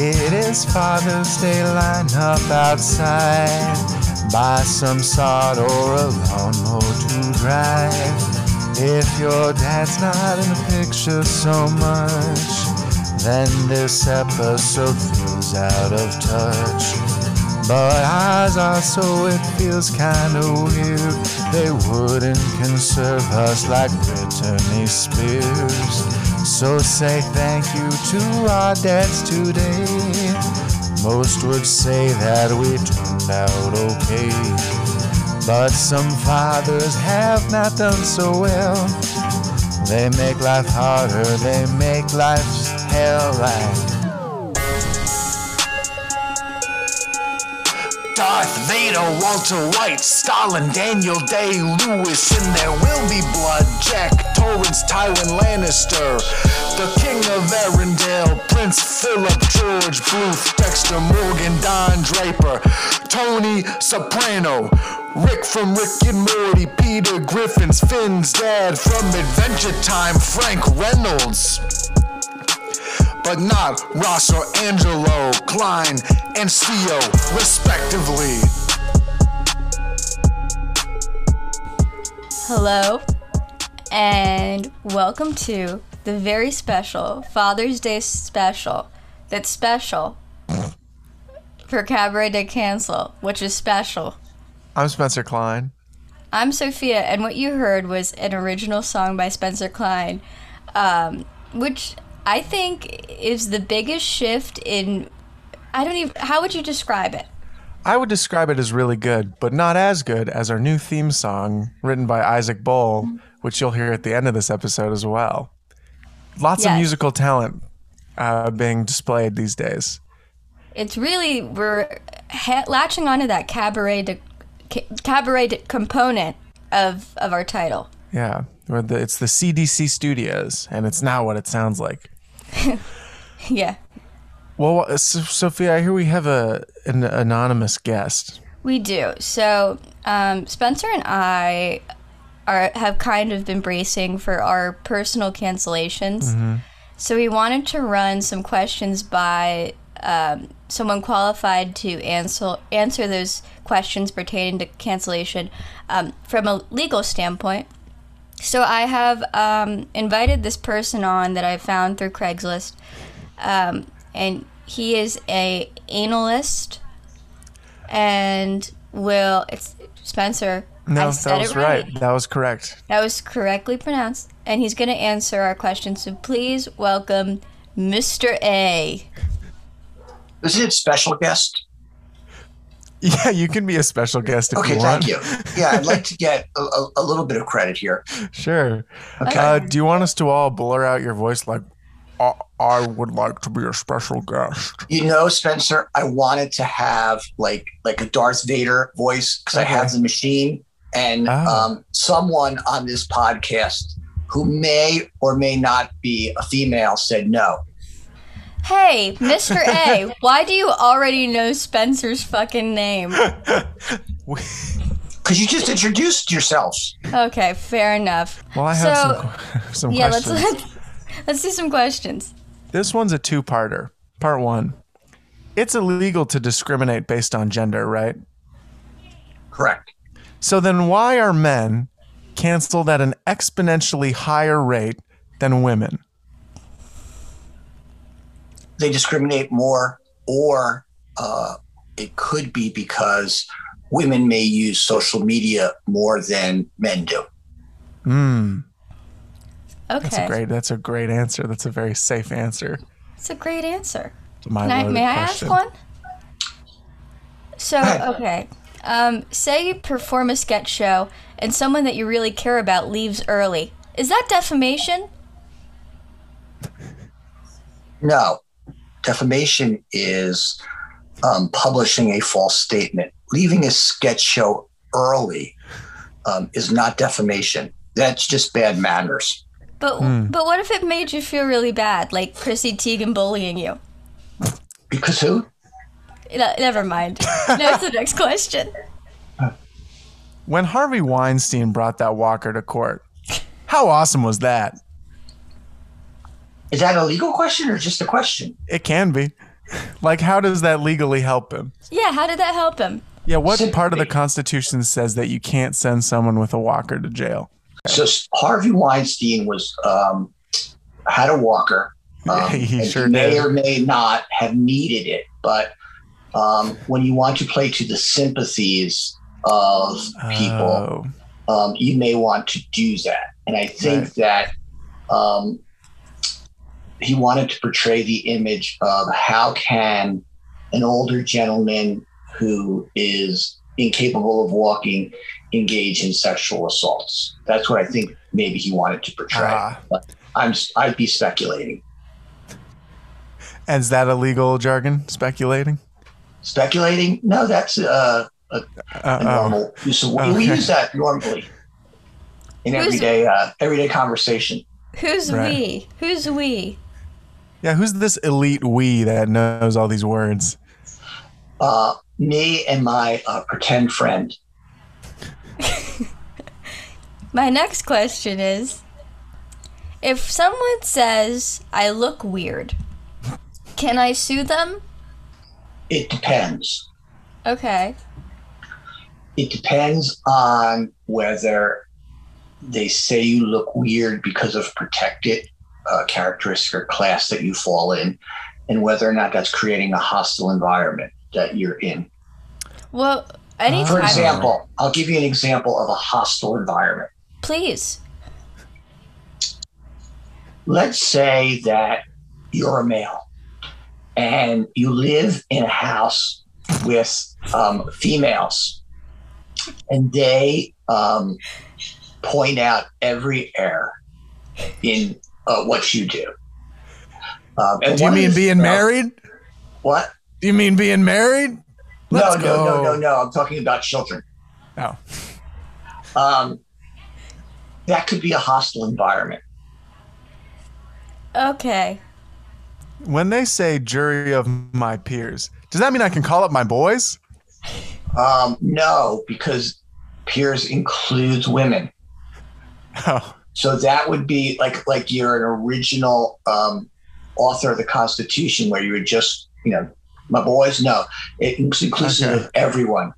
It is Father's Day, line up outside. Buy some sod or a lawnmower to drive. If your dad's not in the picture so much, then this episode feels out of touch. But ours are so it feels kinda weird. They wouldn't conserve us like Britney Spears. So say thank you to our dads today. Most would say that we turned out okay. But some fathers have not done so well. They make life harder, they make life hell like Darth Vader, Walter White, Stalin, Daniel Day Lewis, and there will be blood. Jack Torrance, Tywin Lannister, the King of Arendelle, Prince Philip, George Bluth, Dexter Morgan, Don Draper, Tony Soprano, Rick from Rick and Morty, Peter Griffin's Finn's dad from Adventure Time, Frank Reynolds but not Ross or Angelo, Klein, and Theo, respectively. Hello, and welcome to the very special Father's Day special that's special for Cabaret de Cancel, which is special. I'm Spencer Klein. I'm Sophia, and what you heard was an original song by Spencer Klein, um, which I think is the biggest shift in. I don't even. How would you describe it? I would describe it as really good, but not as good as our new theme song written by Isaac Boll, which you'll hear at the end of this episode as well. Lots yes. of musical talent uh, being displayed these days. It's really we're ha- latching onto that cabaret de, ca- cabaret de component of of our title. Yeah, the, it's the CDC Studios, and it's now what it sounds like. yeah. Well, uh, Sophia, I hear we have a an anonymous guest. We do. So um, Spencer and I are have kind of been bracing for our personal cancellations. Mm-hmm. So we wanted to run some questions by um, someone qualified to answer answer those questions pertaining to cancellation um, from a legal standpoint. So I have um, invited this person on that I found through Craigslist, um, and he is a analyst, and will it's Spencer. No, that was right. right. That was correct. That was correctly pronounced, and he's going to answer our questions. So please welcome Mr. A. Is it special guest? Yeah, you can be a special guest if okay, you want. Okay, thank you. Yeah, I'd like to get a, a, a, little bit of credit here. Sure. Okay. Uh, do you want us to all blur out your voice like, I, I would like to be a special guest? You know, Spencer, I wanted to have like like a Darth Vader voice because okay. I have the machine, and oh. um, someone on this podcast who may or may not be a female said no. Hey, Mr. A, why do you already know Spencer's fucking name? Because you just introduced yourselves. Okay, fair enough. Well, I have so, some, some yeah, questions. let's let's do some questions. This one's a two-parter. Part one: It's illegal to discriminate based on gender, right? Correct. So then, why are men canceled at an exponentially higher rate than women? They discriminate more, or uh, it could be because women may use social media more than men do. Hmm. Okay. That's a great. That's a great answer. That's a very safe answer. It's a great answer. My I, may question. I ask one? So okay, um, say you perform a sketch show and someone that you really care about leaves early. Is that defamation? No. Defamation is um, publishing a false statement. Leaving a sketch show early um, is not defamation. That's just bad manners. But mm. but what if it made you feel really bad, like Chrissy Teigen bullying you? Because who? No, never mind. That's the next question. When Harvey Weinstein brought that walker to court, how awesome was that? Is that a legal question or just a question? It can be. Like, how does that legally help him? Yeah, how did that help him? Yeah, what Sympathy. part of the Constitution says that you can't send someone with a walker to jail? So Harvey Weinstein was um, had a walker. Um, He and sure may did. or may not have needed it, but um, when you want to play to the sympathies of people, Oh, um, you may want to do that. And I think Right. that um, he wanted to portray the image of how can an older gentleman who is incapable of walking engage in sexual assaults. That's what I think maybe he wanted to portray. Ah. But I'm I'd be speculating. and is that illegal jargon? Speculating? Speculating? No, that's uh, a Uh, oh. normal use of we use that normally in Who's- everyday uh, everyday conversation. Who's Right. we? Who's we? Yeah, who's this elite we that knows all these words? uh, me and my uh, pretend friend. My next question is if someone says I look weird, can I sue them? It depends. Okay. It depends on whether they say you look weird because of protected uh, characteristic or class that you fall in, and whether or not that's creating a hostile environment that you're in. Well, anytime. For example, I'll give you an example of a hostile environment. Please. let's say that you're a male and you live in a house with um, females and they um, point out every error in uh, what you do. Um, and Do you mean the- being no, married? What? Do you mean being married? No, Let's no, no, go. no, no. I'm talking about children. No. Um, that could be a hostile environment. Okay. When they say jury of my peers, does that mean I can call up my boys? Um, no, because peers includes women. Oh, So that would be like like you're an original um, author of the Constitution, where you would just you know my boys. No, it's inclusive Okay. of everyone.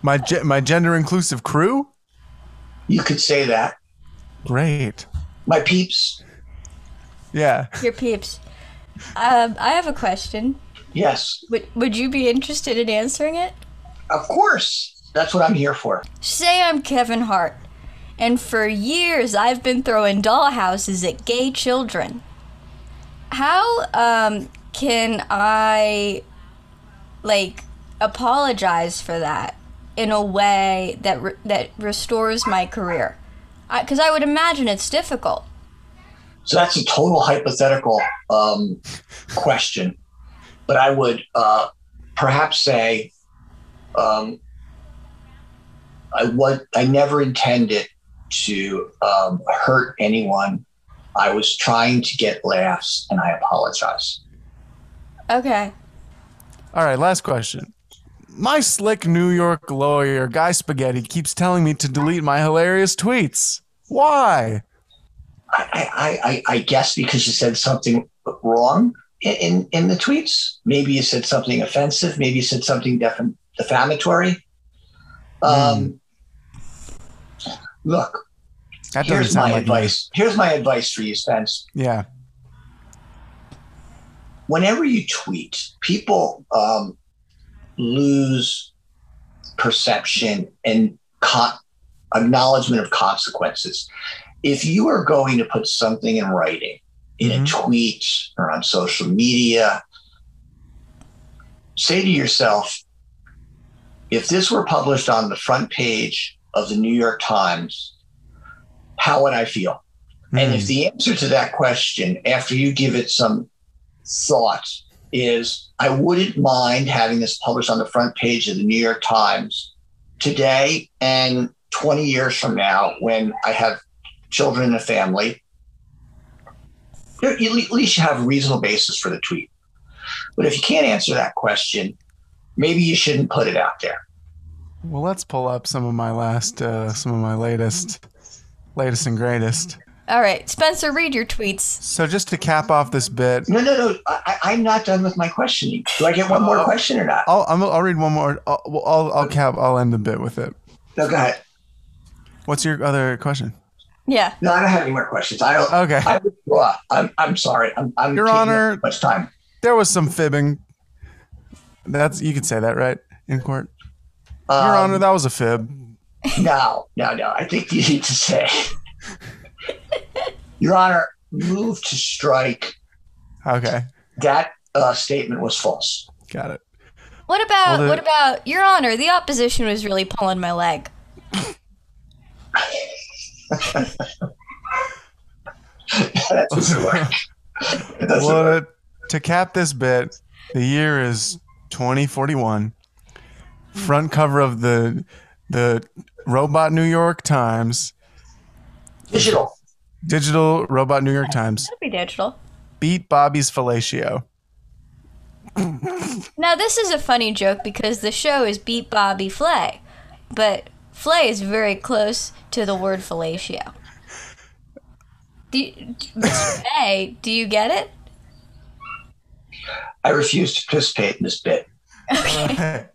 my ge- my gender inclusive crew. You could say that. Great. My peeps. Yeah. Your peeps. Um, I have a question. Yes, Would, would you be interested in answering it? of course. That's what I'm here for. Say I'm Kevin Hart, and for years I've been throwing dollhouses at gay children. How um, can I, like, apologize for that in a way that re- that restores my career? Because I, would imagine it's difficult. So that's a total hypothetical um, question, but I would uh, perhaps say um, I would. I never intended to um, hurt anyone. I was trying to get laughs, and I apologize. Okay. All right. Last question. My slick New York lawyer, Guy Spaghetti, keeps telling me to delete my hilarious tweets. Why? I, I, I, I guess because you said something wrong in, in, in the tweets. Maybe you said something offensive. Maybe you said something def- defamatory. Um, Look, That here's sound my like me. advice. Here's my advice for you, Spence. Yeah. Whenever you tweet, people um, lose perception and con- acknowledgement of consequences. If you are going to put something in writing in a tweet or on social media, say to yourself, if this were published on the front page of the New York Times, how would I feel? And if the answer to that question, after you give it some thought, is I wouldn't mind having this published on the front page of the New York Times today and 20 years from now when I have children and a family, at least you have a reasonable basis for the tweet. But if you can't answer that question, maybe you shouldn't put it out there. Well, let's pull up some of my last, uh, some of my latest, latest and greatest. All right, Spencer, read your tweets. So just to cap off this bit, No, no, no. I, I'm not done with my questioning. Do I get one more Oh. question or not? I'll I'll, I'll read one more. I'll, I'll I'll cap. I'll end the bit with it. No, go ahead. What's your other question? Yeah. No, I don't have any more questions. I don't. Okay. I withdraw. I'm, I'm sorry. I'm, I'm Your Honor- up Much time. There was some fibbing. That's you could say that right in court. Your Um, Honor, that was a fib. No, no, no. I think you need to say, Your Honor, move to strike. Okay, That uh, statement was false. got it. What about Well, the- what about Your Honor? The opposition was really pulling my leg. that doesn't work. It doesn't Well, work. to cap this bit, the year is 2041. Front cover of the the Robot New York Times, Digital. digital Robot New York Times. Could be digital. Beat Bobby's fellatio. Now this is a funny joke because the show is Beat Bobby Flay, but Flay is very close to the word fellatio. Do you, Mr. Do you get it? I refuse to participate in this bit.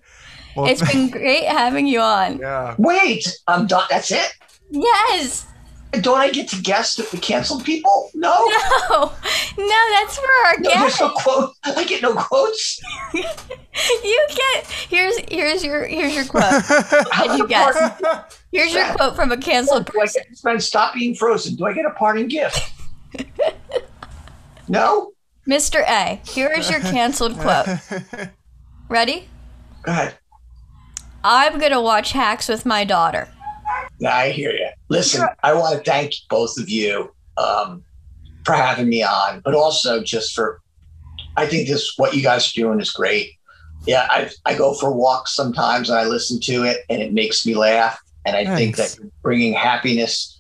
well, It's been great having you on. yeah. Wait, I'm done. That's it? Yes. Don't I get to guess if we canceled people? No. No, no, that's for our No, there's guest. no quote. I get no quotes. You get here's here's your here's your quote. Can you guess? Here's your quote from a canceled Do I person. get, man, stop being frozen. Do I get a parting gift? no? Mr. A, here is your canceled quote. Ready? Go ahead. I'm gonna watch Hacks with my daughter. I hear you. Listen, I want to thank both of you um, for having me on, but also just for, I think this, what you guys are doing is great. Yeah, I, I go for walks sometimes and I listen to it and it makes me laugh. And I think that you're bringing happiness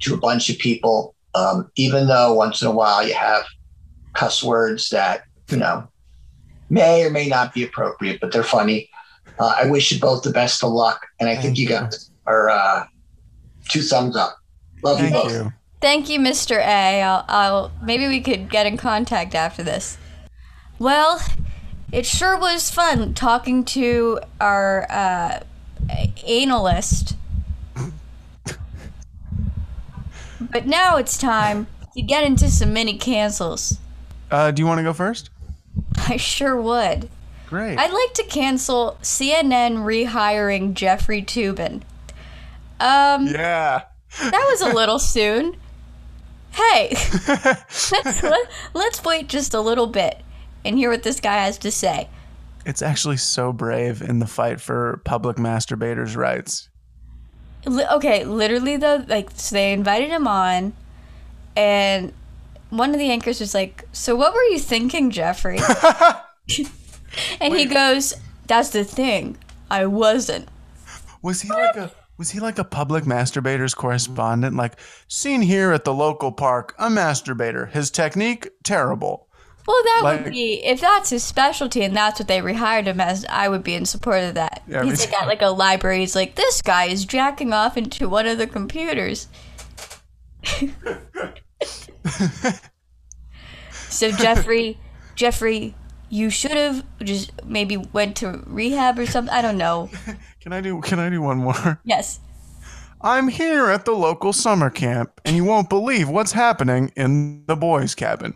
to a bunch of people, um, even though once in a while you have cuss words that, you know, may or may not be appropriate, but they're funny. Uh, I wish you both the best of luck. And I think Thank you you. guys are uh, two thumbs up. Love you Thank both. you. Thank you, Mr. A. I'll, I'll maybe we could get in contact after this. Well, it sure was fun talking to our uh, analyst. But now it's time to get into some mini cancels. Uh, do you want to go first? I sure would. Great. I'd like to cancel CNN rehiring Jeffrey Toobin. Um, yeah. that was a little soon. Hey, let's let, let's wait just a little bit and hear what this guy has to say. It's actually so brave in the fight for public masturbators' rights. Li- okay, literally though, like so they invited him on, and one of the anchors was like, "So what were you thinking, Jeffrey?" and he goes, "That's the thing, I wasn't." Was he like a was he like a public masturbators correspondent? Like seen here at the local park, a masturbator. His technique terrible. Well, that Like- would be if that's his specialty and that's what they rehired him as. I would be in support of that. Yeah, He's like at like a library. He's like, this guy is jacking off into one of the computers. so Jeffrey, Jeffrey, you should have just maybe went to rehab or something. I don't know. Can I do can I do one more? Yes. I'm here at the local summer camp, and you won't believe what's happening in the boys' cabin.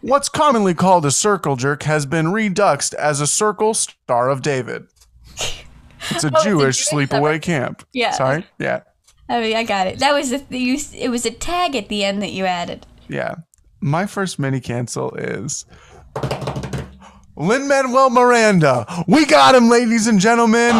What's commonly called a circle jerk has been reduxed as a circle star of David. It's a Oh, it's a Jewish Jewish sleepaway camp. Yeah. Sorry? Yeah. I mean, I got it. That was the you. It was a tag at the end that you added. Yeah. My first mini cancel is Lin Manuel Miranda. We got him, ladies and gentlemen.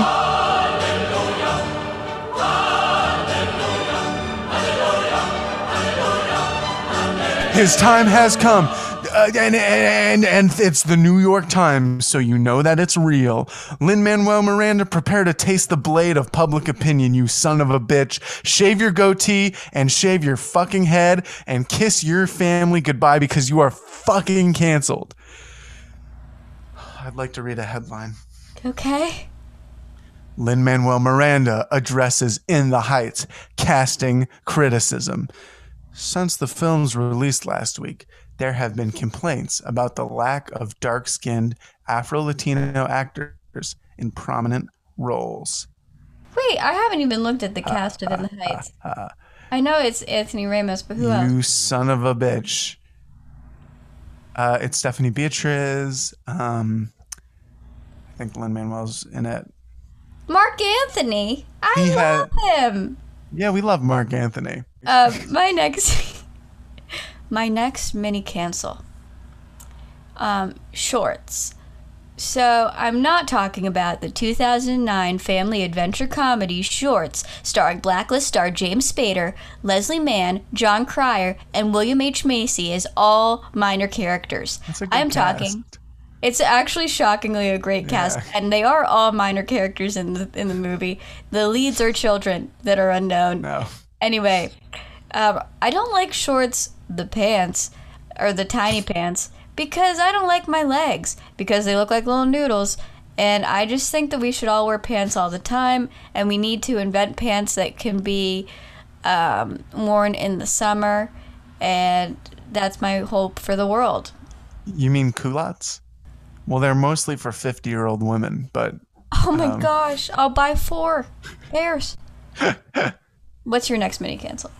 His time has come. Uh, and, and and it's the New York Times, so you know that it's real. Lin Manuel Miranda, prepare to taste the blade of public opinion, you son of a bitch. Shave your goatee and shave your fucking head and kiss your family goodbye because you are fucking canceled. I'd like to read a headline. Okay. Lin Manuel Miranda addresses In the Heights, casting criticism. Since the film's release last week, there have been complaints about the lack of dark skinned Afro Latino actors in prominent roles. Wait, I haven't even looked at the cast of In the Heights. I know it's Anthony Ramos, but who else? You son of a bitch. Uh, it's Stephanie Beatriz. Um, I think Lin Manuel's in it. Marc Anthony. I He love had- him. Yeah, we love Marc Anthony. Uh, my next, my next mini cancel. Um, shorts. So I'm not talking about the 2009 family adventure comedy Shorts, starring Blacklist star James Spader, Leslie Mann, Jon Cryer, and William H Macy as all minor characters. That's a good I'm cast. talking. It's actually shockingly a great cast, Yeah. and they are all minor characters in the in the movie. The leads are children that are unknown. No. Anyway, um, I don't like shorts, the pants, or the tiny pants, because I don't like my legs, because they look like little noodles. And I just think that we should all wear pants all the time, and we need to invent pants that can be um, worn in the summer. And that's my hope for the world. You mean culottes? Well, they're mostly for 50 year old women, but Oh my Um. gosh, I'll buy four pairs. What's your next mini cancel?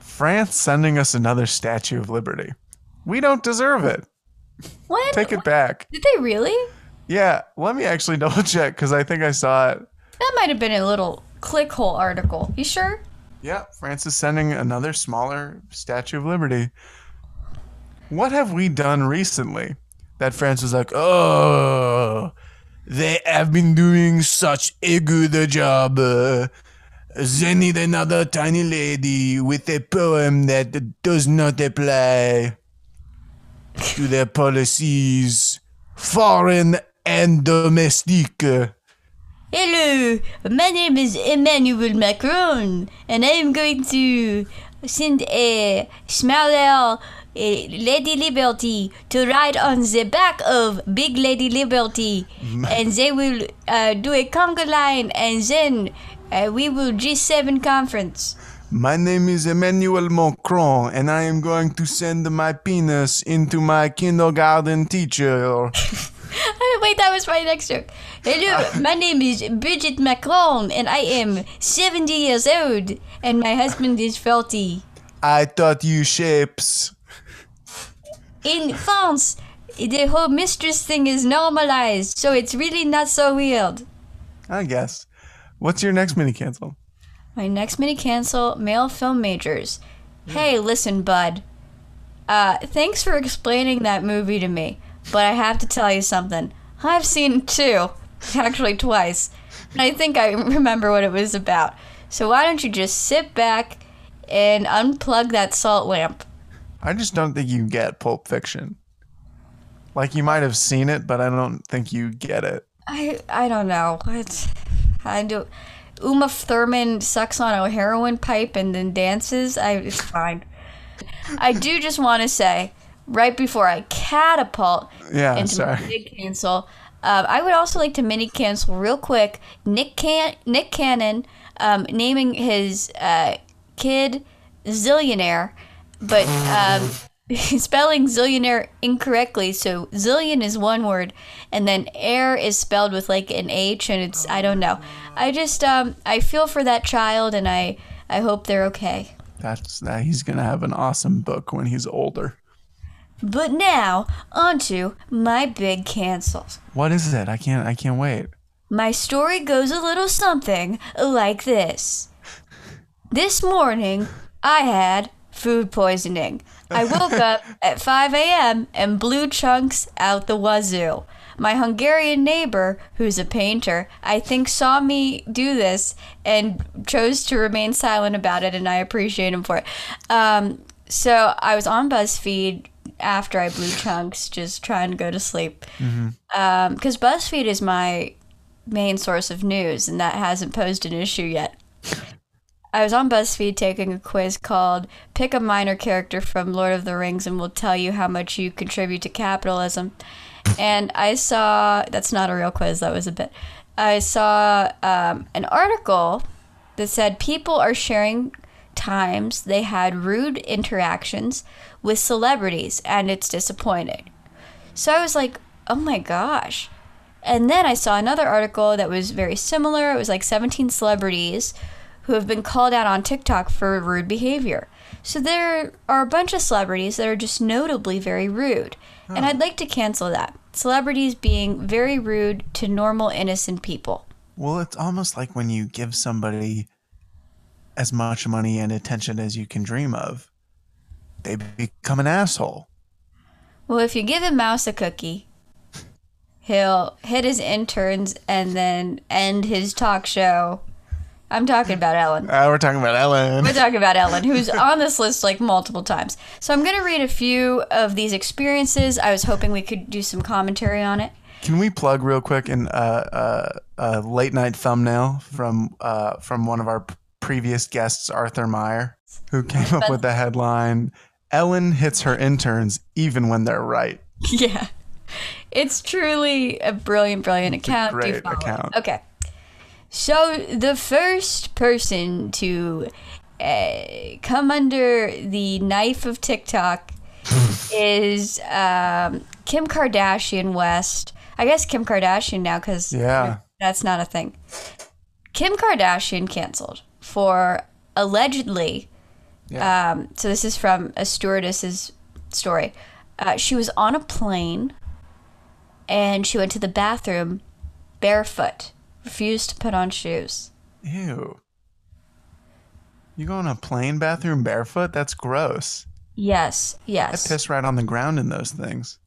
France sending us another Statue of Liberty. We don't deserve it. What? Take it back. Did they really? Yeah, let me actually double check because I think I saw it. That might have been a little clickhole article. You sure? Yeah, France is sending another smaller Statue of Liberty. What have we done recently that France was like, oh, they have been doing such a good job. Uh, they need another tiny lady with a poem that does not apply to their policies, foreign and domestic. Hello, my name is Emmanuel Macron, and I am going to send a smaller uh, Lady Liberty to ride on the back of Big Lady Liberty, and they will uh, do a conga line, and then uh, we will G7 conference. My name is Emmanuel Macron, and I am going to send my penis into my kindergarten teacher. Wait, that was my next joke. Hello, my name is Brigitte Macron, and I am 70 years old, and my husband is 40. I taught you shapes. In France, the whole mistress thing is normalized, so it's really not so weird. I guess. What's your next mini cancel? My next mini cancel male film majors. Hey, listen, bud. Uh, thanks for explaining that movie to me, but I have to tell you something. I've seen it too, actually twice, and I think I remember what it was about. So why don't you just sit back and unplug that salt lamp? I just don't think you get Pulp Fiction. Like you might have seen it, but I don't think you get it. I I don't know. It's I do. Uma Thurman sucks on a heroin pipe and then dances. I it's fine. I do just want to say, right before I catapult Yeah, into my sorry. big cancel, um, I would also like to mini cancel real quick. Nick Can Nick Cannon um, naming his uh, kid zillionaire, but um, spelling zillionaire incorrectly. So zillion is one word, and then air is spelled with like an H, and it's I don't know. I just um, I feel for that child, and I I hope they're okay. That's that. He's gonna have an awesome book when he's older. But now onto my big cancels. What is it? I can't. I can't wait. My story goes a little something like this. This morning, I had food poisoning. I woke up at 5 a.m. and blew chunks out the wazoo. My Hungarian neighbor, who's a painter, I think saw me do this and chose to remain silent about it, and I appreciate him for it. Um, so I was on BuzzFeed after I blew chunks, just trying to go to sleep. Because BuzzFeed is my main source of news, and that hasn't posed an issue yet. I was on BuzzFeed taking a quiz called Pick a Minor Character from Lord of the Rings and We'll Tell You How Much You Contribute to Capitalism. And I saw, that's not a real quiz, that was a bit. I saw um, an article that said people are sharing times they had rude interactions with celebrities and it's disappointing. So I was like, oh my gosh. And then I saw another article that was very similar. It was like 17 celebrities who have been called out on TikTok for rude behavior. So there are a bunch of celebrities that are just notably very rude. Oh. And I'd like to cancel that. Celebrities being very rude to normal, innocent people. Well, it's almost like when you give somebody as much money and attention as you can dream of, they become an asshole. Well, if you give a mouse a cookie, he'll hit his interns and then end his talk show. I'm talking about Ellen. Uh, we're talking about Ellen. We're talking about Ellen, who's on this list like multiple times. So I'm going to read a few of these experiences. I was hoping we could do some commentary on it. Can we plug real quick in uh, uh, a late night thumbnail from uh, from one of our previous guests, Arthur Meyer, who came up with the headline Ellen hits her interns even when they're right. Yeah. It's truly a brilliant, brilliant it's account. great account. Okay. So the first person to uh, come under the knife of TikTok is um, Kim Kardashian West. I guess Kim Kardashian now because yeah, that's not a thing. Kim Kardashian canceled for allegedly yeah. Um, so this is from a stewardess's story. Uh, she was on a plane and she went to the bathroom barefoot, refused to put on shoes. Ew. You go in a plane bathroom barefoot? That's gross. Yes, yes. I piss right on the ground in those things.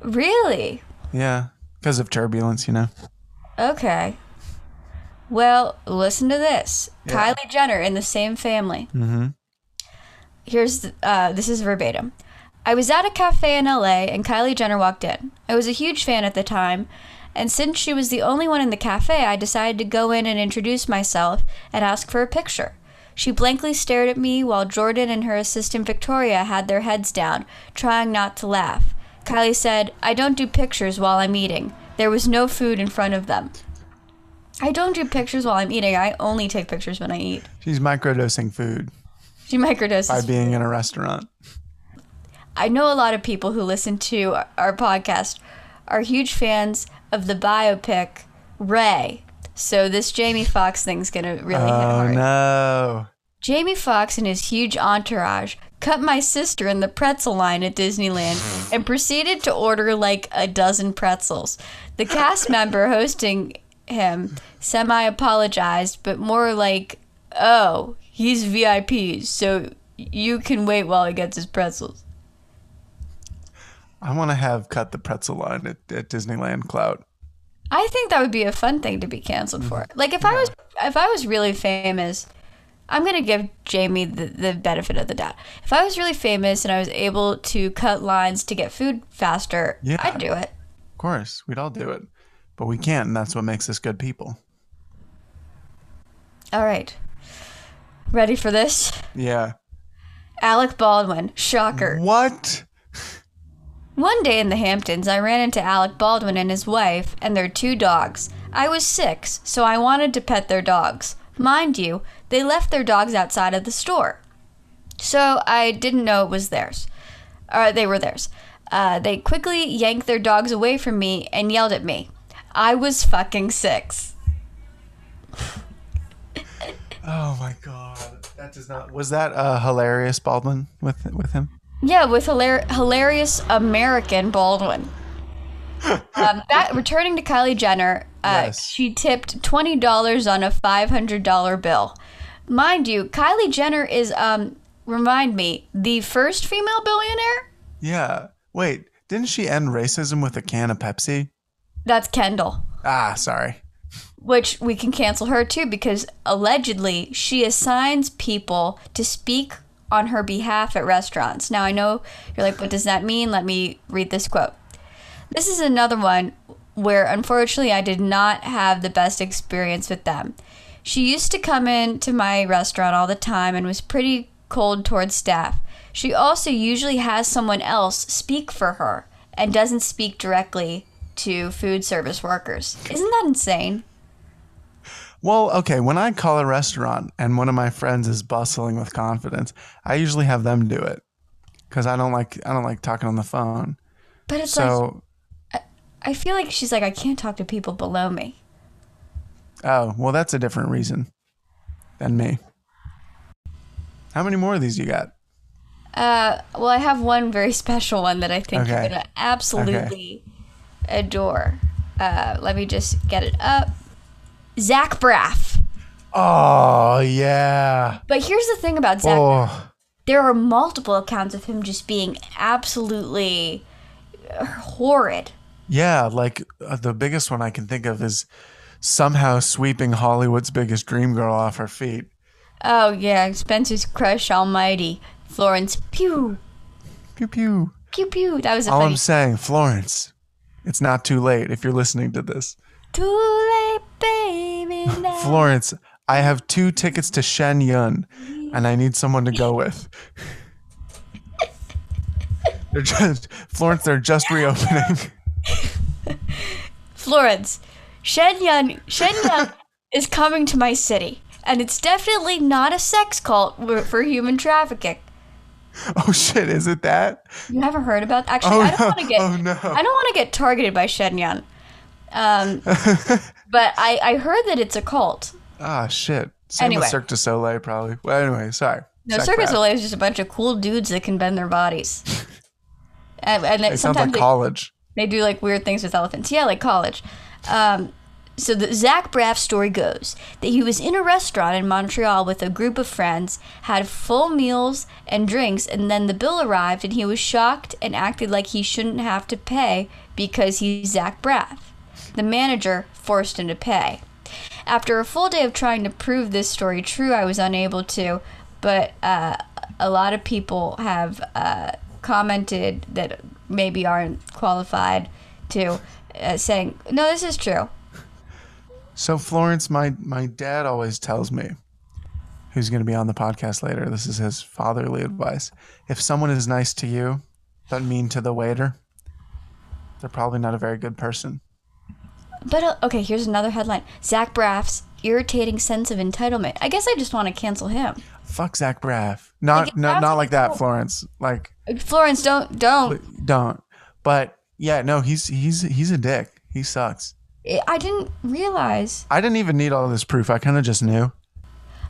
Really? Yeah, because of turbulence, you know. Okay. Well, listen to this. Yeah. Kylie Jenner in the same family. Mm-hmm here's uh, this is verbatim. I was at a cafe in LA and Kylie Jenner walked in. I was a huge fan at the time, and since she was the only one in the cafe, I decided to go in and introduce myself and ask for a picture. She blankly stared at me while Jordan and her assistant Victoria had their heads down, trying not to laugh. Kylie said, I don't do pictures while I'm eating. There was no food in front of them. I don't do pictures while I'm eating. I only take pictures when I eat. She's microdosing food. She microdoses by being in a restaurant. I know a lot of people who listen to our podcast are huge fans of the biopic Ray. So this Jamie Foxx thing's gonna really oh, hit hard. Oh no. Jamie Foxx and his huge entourage cut my sister in the pretzel line at Disneyland and proceeded to order like a dozen pretzels. The cast member hosting him semi apologized, but more like, oh, he's VIP, so you can wait while he gets his pretzels. I want to have cut the pretzel line at, at Disneyland Clout. I think that would be a fun thing to be canceled for. Mm-hmm. Like if yeah. I was if I was really famous, I'm gonna give Jamie the, the benefit of the doubt. If I was really famous and I was able to cut lines to get food faster, yeah. I'd do it. Of course, we'd all do it, but we can't, and that's what makes us good people. All right. Ready for this? Yeah. Alec Baldwin. Shocker. What? One day in the Hamptons, I ran into Alec Baldwin and his wife and their two dogs. I was six, so I wanted to pet their dogs. Mind you, they left their dogs outside of the store. So I didn't know it was theirs. Or they were theirs. Uh, they quickly yanked their dogs away from me and yelled at me. I was fucking six. Oh my god, that does not. Was that uh, hilarious Baldwin with with him? Yeah, with hilar- hilarious American Baldwin. um, that returning to Kylie Jenner, uh, yes. she tipped twenty dollars on a five hundred dollar bill. Mind you, Kylie Jenner is um remind me the first female billionaire. Yeah. Wait, didn't she end racism with a can of Pepsi? That's Kendall. Ah, sorry which we can cancel her too because allegedly she assigns people to speak on her behalf at restaurants. Now I know you're like, what does that mean? Let me read this quote. This is another one where unfortunately I did not have the best experience with them. She used to come in to my restaurant all the time and was pretty cold towards staff. She also usually has someone else speak for her and doesn't speak directly to food service workers. Isn't that insane? Well, okay. When I call a restaurant and one of my friends is bustling with confidence, I usually have them do it because I don't like I don't like talking on the phone. But it's so, like I, I feel like she's like I can't talk to people below me. Oh well, that's a different reason than me. How many more of these you got? Uh, well, I have one very special one that I think okay. you're gonna absolutely okay. adore. Uh, let me just get it up. Zach Braff. Oh yeah. But here's the thing about Zach. Oh. There are multiple accounts of him just being absolutely horrid. Yeah, like uh, the biggest one I can think of is somehow sweeping Hollywood's biggest dream girl off her feet. Oh yeah, Spencer's crush almighty. Florence Pugh. Pew pew. Pew pew. That was all funny... I'm saying. Florence, it's not too late if you're listening to this. Too late, baby. Now. Florence, I have two tickets to Shen Yun, and I need someone to go with. they're just Florence. They're just reopening. Florence, Shen Yun. Shen Yun is coming to my city, and it's definitely not a sex cult for human trafficking. Oh shit! Is it that? You haven't heard about? Actually, oh, I don't no. want to get. Oh, no. I don't want to get targeted by Shen Yun. Um, but I I heard that it's a cult. Ah shit! Same anyway. with Cirque du Soleil, probably. Well, anyway, sorry. No, Cirque du Soleil is just a bunch of cool dudes that can bend their bodies. and, and it sounds like they, college. They do like weird things with elephants. Yeah, like college. Um, so the Zach Braff story goes that he was in a restaurant in Montreal with a group of friends, had full meals and drinks, and then the bill arrived and he was shocked and acted like he shouldn't have to pay because he's Zach Braff. The manager forced him to pay. After a full day of trying to prove this story true, I was unable to, but uh, a lot of people have uh, commented that maybe aren't qualified to, uh, saying, no, this is true. So Florence, my my dad always tells me, who's going to be on the podcast later. This is his fatherly advice. If someone is nice to you, but mean to the waiter, they're probably not a very good person. But uh, okay, here's another headline: Zach Braff's irritating sense of entitlement. I guess I just want to cancel him. Fuck Zach Braff. Not like, no, not like that, Florence. Like Florence, don't don't don't. But yeah, no, he's he's he's a dick. He sucks. I didn't realize. I didn't even need all this proof. I kind of just knew.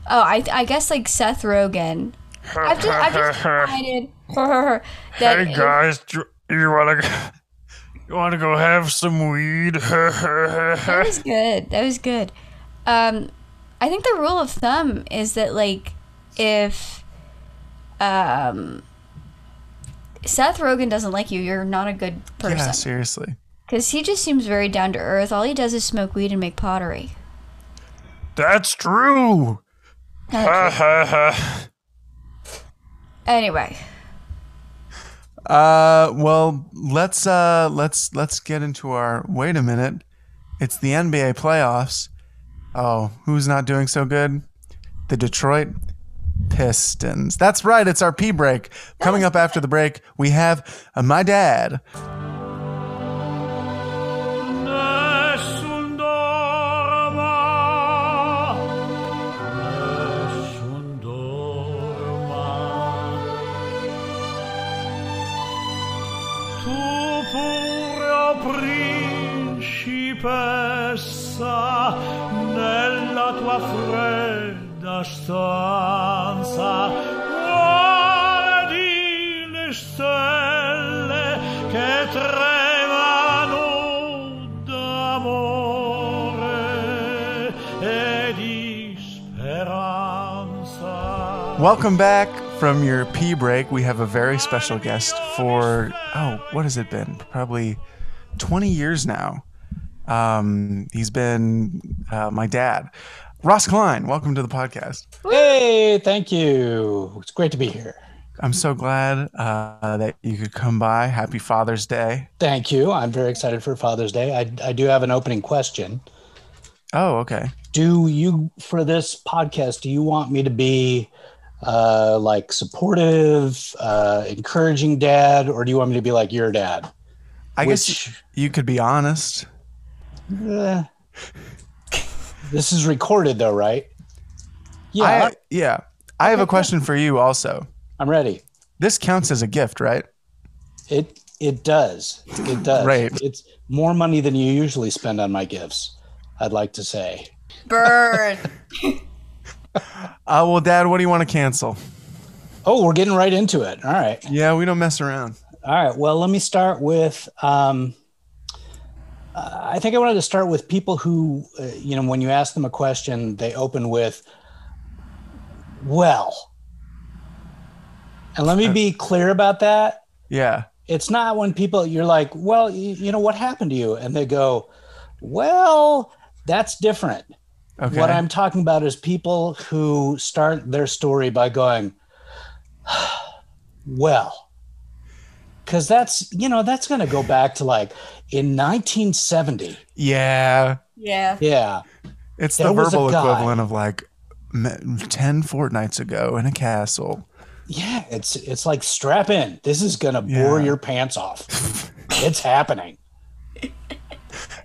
Oh, I I guess like Seth Rogen. I've just I've just decided that. Hey guys, do you want to you want to go have some weed? that was good. That was good. Um, I think the rule of thumb is that like if um Seth Rogen doesn't like you, you're not a good person. Yeah, seriously. Because he just seems very down to earth. All he does is smoke weed and make pottery. That's true. Ha ha ha. Anyway. Uh, well, let's uh, let's let's get into our. Wait a minute, it's the NBA playoffs. Oh, who's not doing so good? The Detroit Pistons. That's right. It's our P break. Coming up after the break, we have uh, my dad. Welcome back from your pee break. We have a very special guest for oh, what has it been? Probably 20 years now. Um, he's been uh, my dad. Ross Klein, welcome to the podcast. Hey, thank you. It's great to be here. I'm so glad uh, that you could come by. Happy Father's Day. Thank you. I'm very excited for Father's Day. I, I do have an opening question. Oh, okay. Do you, for this podcast, do you want me to be uh, like supportive, uh, encouraging dad, or do you want me to be like your dad? I Which, guess you could be honest. Uh, This is recorded though, right? Yeah, I, yeah. I have a question for you also. I'm ready. This counts as a gift, right? It it does. It does. Right. It's more money than you usually spend on my gifts. I'd like to say. Burn. Uh, well, Dad, what do you want to cancel? Oh, we're getting right into it. All right. Yeah, we don't mess around. All right. Well, let me start with. Um, uh, I think I wanted to start with people who, uh, you know, when you ask them a question, they open with, "Well." And let me be clear about that. Yeah. It's not when people you're like, "Well, you, you know what happened to you," and they go, "Well, that's different." Okay. What I'm talking about is people who start their story by going, well, because that's, you know, that's going to go back to like in 1970. yeah. Yeah. Yeah. It's the verbal equivalent of like 10 fortnights ago in a castle. Yeah. It's, it's like strap in. This is going to bore Yeah. your pants off. it's happening.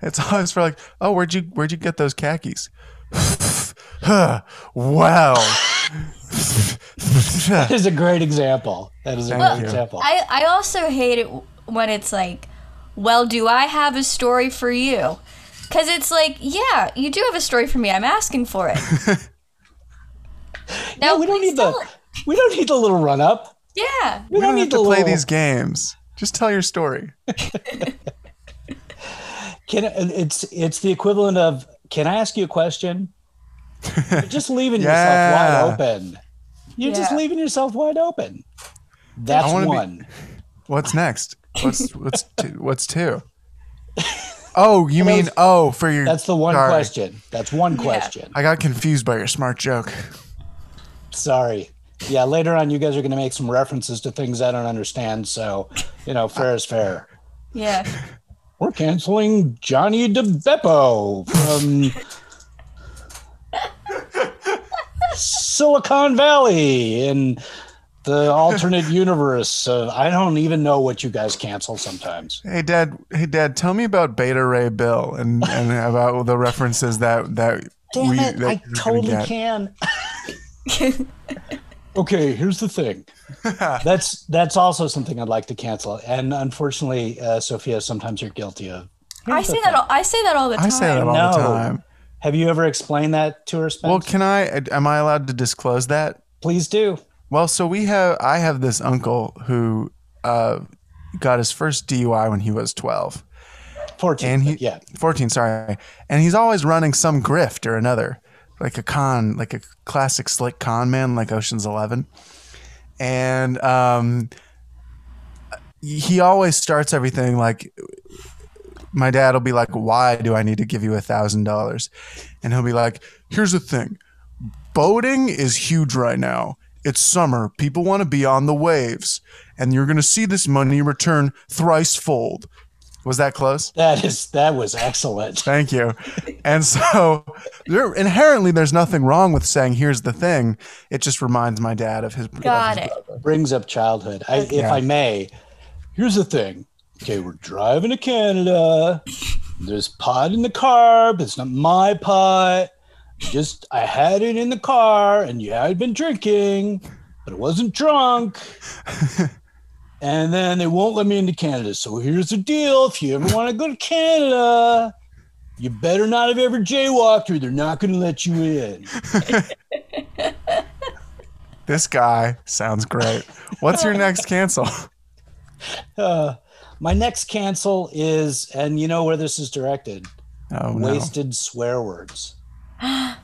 It's always for like, oh, where'd you where'd you get those khakis? Huh, wow. That is a great example. That is a Thank great you. example. I, I also hate it when it's like, well, do I have a story for you? Because it's like, yeah, you do have a story for me. I'm asking for it. no, we don't please need the, it. we don't need the little run up. Yeah. we don't need have to the play little- these games. Just tell your story. Can it's it's the equivalent of can I ask you a question? You're just leaving Yeah. yourself wide open. You're just leaving yourself wide open. That's I wanna be- one. What's next? What's what's two? What's two? Oh, you mean oh for your That's the one sorry. question. That's one question. I got confused by your smart joke. Sorry. Yeah, later on you guys are going to make some references to things I don't understand, so, you know, fair is fair. Yeah. We're canceling Johnny DeBeppo from Silicon Valley in the alternate universe. Uh, I don't even know what you guys cancel sometimes. Hey dad, hey dad, tell me about Beta Ray Bill and and about the references that that Damn we it, that I totally can. okay, here's the thing. That's that's also something I'd like to cancel, and unfortunately, uh, Sophia, sometimes you're guilty of. I Here's the say that. All, I say that all the time. I say that all the time. Have you ever explained that to her, Spence? Well, can I? Am I allowed to disclose that? Please do. Well, so we have. I have this uncle who uh, got his first DUI when he was twelve. 14. And he- yeah. 14 sorry and he's always running some grift or another like a con like a classic slick con man like oceans 11 and um he always starts everything like my dad will be like why do i need to give you a thousand dollars? And he'll be like here's the thing. Boating is huge right now. It's summer. People want to be on the waves. And you're going to see this money return thrice fold was that close That is that was excellent. Thank you. And so there inherently there's nothing wrong with saying here's the thing. It just reminds my dad of his Got it. Brings up childhood. I, if Yeah. I may, here's the thing. Okay, we're driving to Canada. There's pot in the car, but it's not my pot. Just I had it in the car, and yeah, I'd been drinking, but it wasn't drunk. and then they won't let me into Canada. So here's the deal: if you ever want to go to Canada, you better not have ever jaywalked, or they're not going to let you in. This guy sounds great. What's your next cancel? Uh, my next cancel is, and you know where this is directed Oh no. wasted swear words. That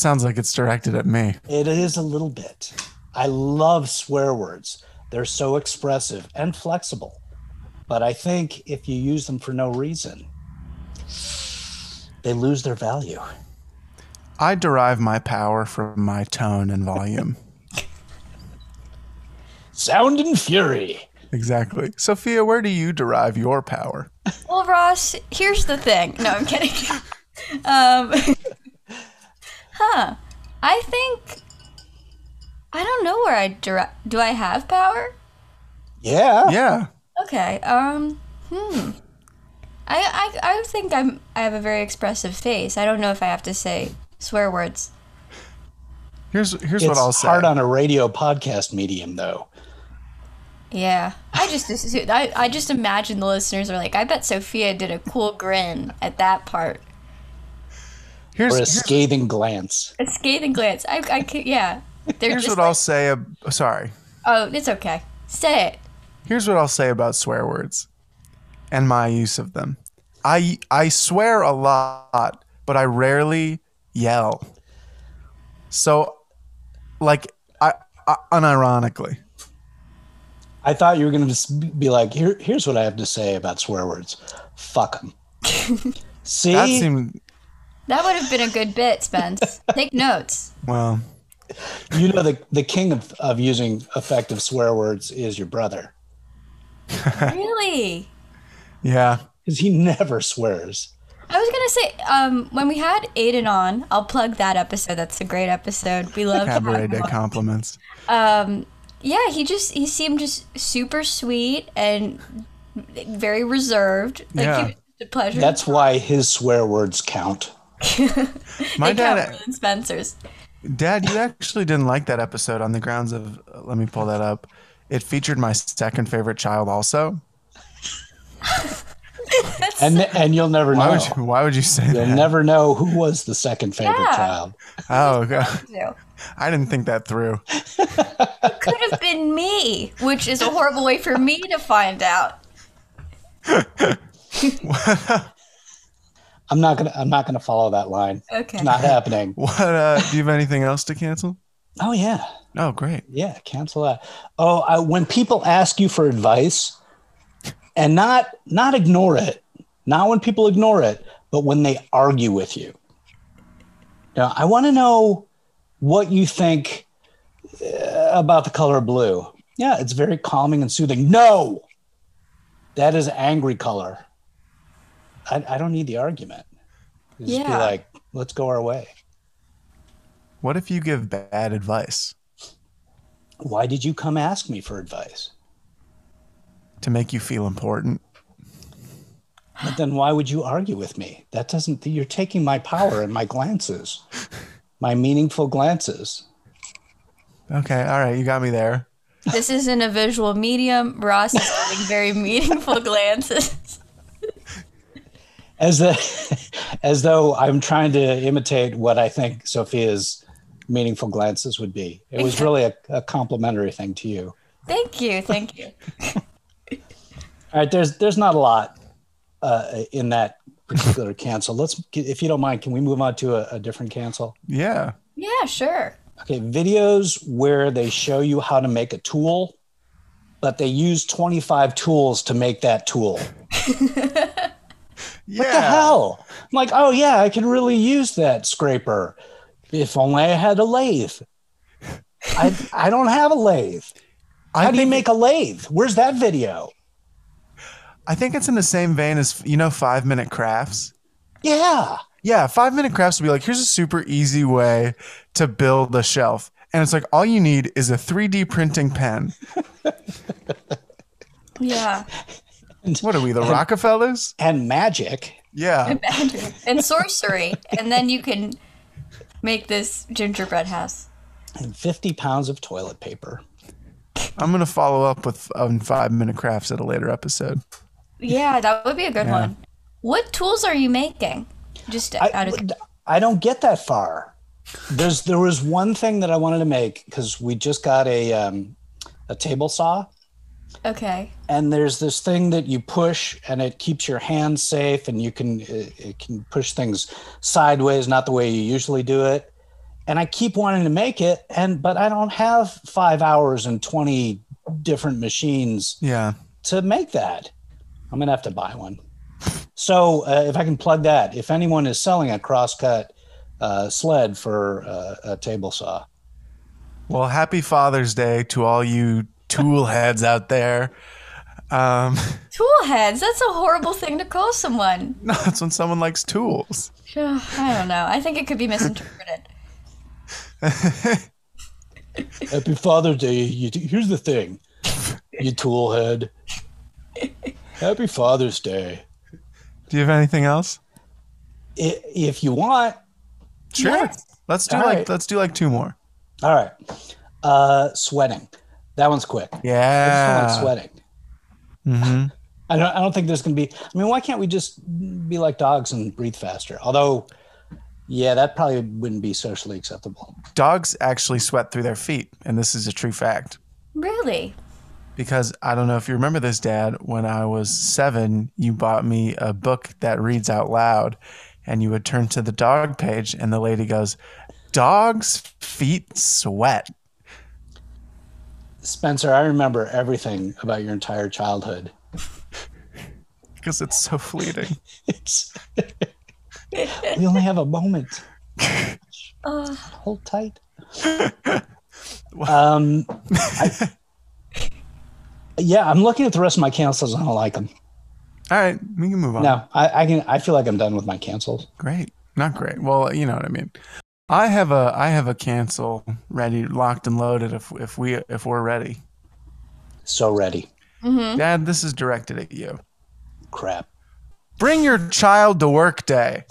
sounds like it's directed at me. It is a little bit. I love swear words, they're so expressive and flexible. But I think if you use them for no reason, they lose their value. I derive my power from my tone and volume. Sound and fury. exactly. Sophia, where do you derive your power? Well, Ross, here's the thing. No, I'm kidding. um, huh. I think. I don't know where I direct. Do I have power? Yeah. Yeah. Okay. Um. Hmm. I, I I think I'm I have a very expressive face. I don't know if I have to say swear words. Here's here's It's what I'll say. hard on a radio podcast medium, though. Yeah, I just assu- I, I just imagine the listeners are like, I bet Sophia did a cool grin at that part, here's Or a here's, scathing glance. a scathing glance. I I could, yeah. They're here's just what I'll say. ab- oh, sorry. oh, it's okay. Say it. Here's what I'll say about swear words and my use of them. I I swear a lot, but I rarely yell. So, like, I, I unironically, I thought you were going to just be like, Here, here's what I have to say about swear words. Fuck them. See? that seemed That would have been a good bit, Spence. Take notes. well. You know, the, the king of, of using effective swear words is your brother Really? Yeah, because he never swears. I was gonna say, um, when we had Aiden on, I'll plug that episode. That's a great episode. We love cabaret day compliments. Um, yeah, he just he seemed just super sweet and very reserved. Like Yeah. he was a pleasure. That's why his swear words count. My they count dad, more than Spencer's. Dad, you actually didn't like that episode on the grounds of. Let me pull that up. It featured my second favorite child, also. And and you'll never Why know. would you? Why would you say that? You'll never know who was the second favorite Yeah. child. Oh, God. I didn't think that through. It could have been me, which is a horrible way for me to find out. I'm not gonna I'm not gonna follow that line. Okay. It's not happening. What? Uh, do you have anything else to cancel? Oh yeah. Oh, great. Yeah, cancel that. Oh, I, when people ask you for advice, and not not ignore it, not when people ignore it, but when they argue with you. Now, I want to know what you think uh, about the color blue. Yeah, it's very calming and soothing. No, that is angry color. I, I don't need the argument. Just be Yeah. like, let's go our way. What if you give bad advice Why did you come ask me for advice? to make you feel important? But then why would you argue with me? That doesn't, you're taking my power and my glances, my meaningful glances. Okay, all right, you got me there. This isn't a visual medium. Ross is giving very meaningful glances. As, the, as though I'm trying to imitate what I think Sophia's meaningful glances would be. It was really a, a complimentary thing to you. Thank you, thank you. All right, there's there's not a lot uh, in that particular cancel. Let's, if you don't mind, can we move on to a, a different cancel? Yeah. Yeah, sure. Okay, videos where they show you how to make a tool, but they use 25 tools to make that tool. Yeah. What the hell? I'm like, oh yeah, I could really use that scraper. If only I had a lathe. I I don't have a lathe. How I do you make a lathe? Where's that video? I think it's in the same vein as you know, five minute crafts. Yeah. Yeah, five minute crafts would be like, here's a super easy way to build a shelf. And it's like all you need is a 3D printing pen. Yeah. What are we, the Rockefellers? And magic. Yeah. Magic. And sorcery. And then you can make this gingerbread house. And 50 pounds of toilet paper. I'm gonna follow up with um, five minute crafts at a later episode. Yeah, that would be a good Yeah. one. What tools are you making? Just I, out of I don't get that far. There's there was one thing that I wanted to make because we just got a um, a table saw, okay. and there's this thing that you push, and it keeps your hands safe, and you can it, it can push things sideways, not the way you usually do it. And I keep wanting to make it, and but I don't have five hours and twenty different machines Yeah. to make that. I'm gonna have to buy one. So uh, if I can plug that, if anyone is selling a crosscut uh, sled for uh, a table saw, Well, happy Father's Day to all you tool heads out there. Um, Tool heads. That's a horrible thing to call someone. no, that's when someone likes tools. I don't know. I think it could be misinterpreted. Happy Father's Day. You, here's the thing, you tool head. Happy Father's Day. Do you have anything else? I- If you want, Sure. Yes. Let's do All like right. let's do like two more. all right. Uh, sweating. That one's quick. I just don't Yeah. like sweating. hmm I don't. I don't think there's gonna be. I mean, why can't we just be like dogs and breathe faster? Although, yeah, that probably wouldn't be socially acceptable. Dogs actually sweat through their feet, and this is a true fact. Really? Because I don't know if you remember this, Dad. When I was seven, you bought me a book that reads out loud, and you would turn to the dog page, and the lady goes, "Dogs' feet sweat." Spencer, I remember everything about your entire childhood. Because it's so fleeting. It's we only have a moment. Uh, Hold tight. Um, I- yeah, I'm looking at the rest of my cancels. and I don't like them. All right, we can move on. No, I, I can. I feel like I'm done with my cancels. Great. Not great. Well, you know what I mean. I have a I have a cancel ready, locked and loaded if if we if we're ready. So ready. Mm-hmm. Dad, this is directed at you. Crap. Bring your child to work day.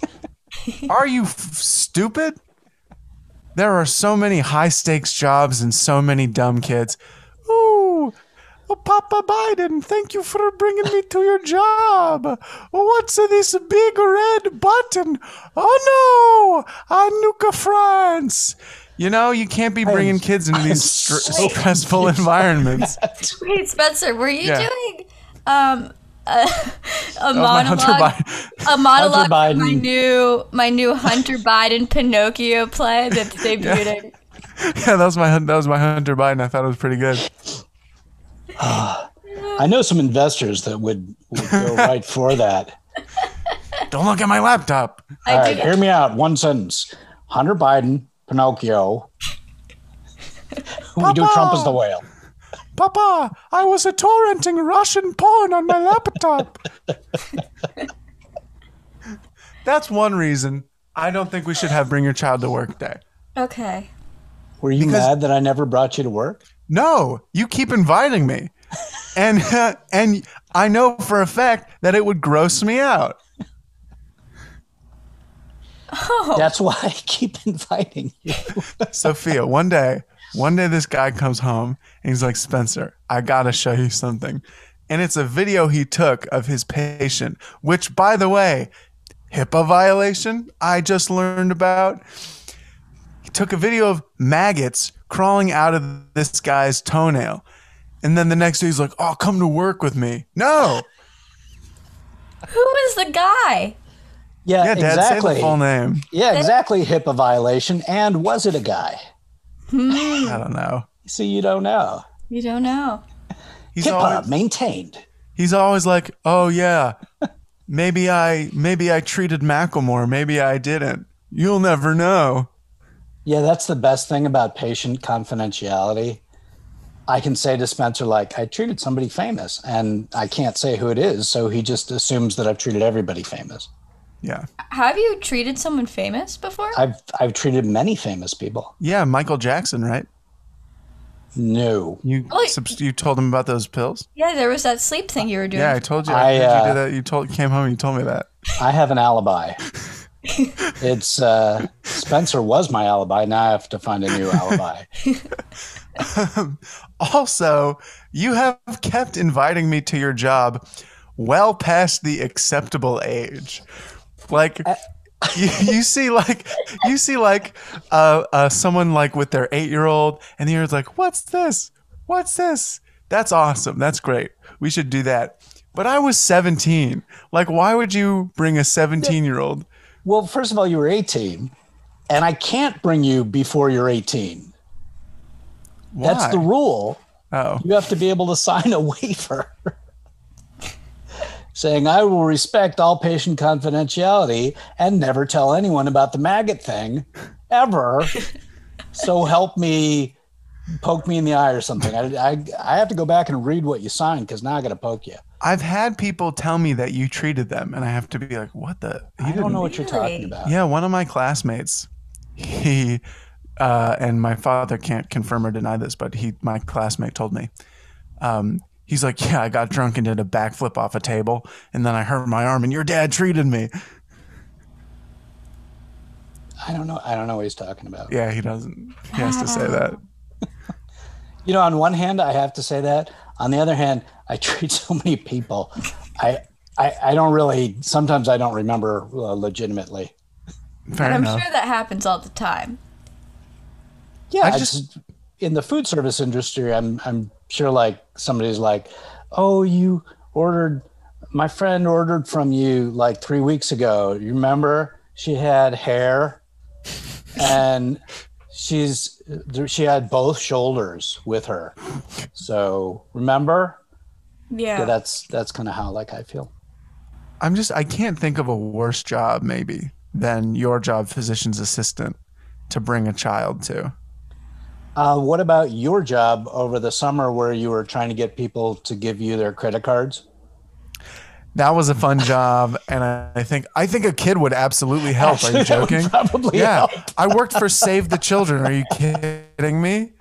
Are you f- stupid? There are so many high stakes jobs and so many dumb kids. Ooh, oh, Papa Biden, thank you for bringing me to your job. What's this big red button? Oh no, Anuka France. You know, you can't be bringing kids into I'm these str- stressful environments. wait, Spencer, were you Yeah. doing um a, a my Hunter monologue? Biden. A monologue. for My new my new Hunter Biden Pinocchio play that debuted. Yeah, that was my that was my Hunter Biden. I thought it was pretty good. I know some investors that would, would go right for that. Don't look at my laptop. I All right, hear me out. One sentence. Hunter Biden, Pinocchio. we do Trump as the whale. Papa, I was a torrenting Russian porn on my laptop. That's one reason I don't think we should have bring your child to work day. Okay. Were you Because- mad that I never brought you to work? No, you keep inviting me. And and I know for a fact that it would gross me out. Oh. That's why I keep inviting you. Sophia, one day, one day this guy comes home and he's like, Spencer, I gotta show you something. And it's a video he took of his patient, which by the way, HIPAA violation I just learned about. He took a video of maggots crawling out of this guy's toenail. And then the next day he's like, Oh, come to work with me. No. Who was the guy? Yeah, Yeah, Dad, exactly. say the full name. Yeah, exactly. HIPAA violation. And was it a guy? Hmm. I don't know. See, you don't know. You don't know. He's HIPAA always, maintained. he's always like, "Oh yeah, maybe I maybe I treated Macklemore, maybe I didn't. You'll never know." Yeah, that's the best thing about patient confidentiality. I can say to Spencer, like, I treated somebody famous and I can't say who it is. So he just assumes that I've treated everybody famous. Yeah, Have you treated someone famous before? I've, I've treated many famous people. yeah, Michael Jackson, right? No. You Oh, subs- you told him about those pills? yeah, there was that sleep thing you were doing. Yeah, I told you. I, I, heard you uh, did that. You told came home. and You told me that. I have an alibi. it's uh, Spencer was my alibi. Now I have to find a new alibi. Also, you have kept inviting me to your job well past the acceptable age. Like you, you see like you see like uh, uh someone like with their 8-year-old and you're like, "What's this? What's this?" That's awesome. That's great. We should do that. But I was 17. Like why would you bring a 17-year-old? Well, first of all, you were 18, and I can't bring you before you're 18. Why? That's the rule. Oh. You have to be able to sign a waiver saying, I will respect all patient confidentiality and never tell anyone about the maggot thing ever. so help me poke me in the eye or something. I, I, I have to go back and read what you signed because now I got to poke you. I've had people tell me that you treated them and I have to be like, "What the?" You I don't know what you're talking about. Yeah, one of my classmates, he, uh, and my father can't confirm or deny this, but he, my classmate, told me, um, He's like, yeah, I got drunk and did a backflip off a table, and then I hurt my arm, and your dad treated me. I don't know. I don't know what he's talking about. Yeah, he doesn't. He has to say that. You know, on one hand, I have to say that. On the other hand, I treat so many people. I I, I don't really. Sometimes I don't remember uh, legitimately. Fair I'm enough. sure that happens all the time. Yeah, I I just- just in the food service industry, I'm I'm sure like somebody's like, oh, you ordered. My friend ordered from you like three weeks ago. You remember? She had hair, and she's she had both shoulders with her. So remember? Yeah. Yeah, that's that's kind of how like I feel. I'm just I can't think of a worse job maybe than your job, physician's assistant, to bring a child to. Uh, what about your job over the summer where you were trying to get people to give you their credit cards? That was a fun job, and I, I think I think a kid would absolutely help. Are you Actually, that would joking? probably yeah, help. I worked for Save the Children. Are you kidding me?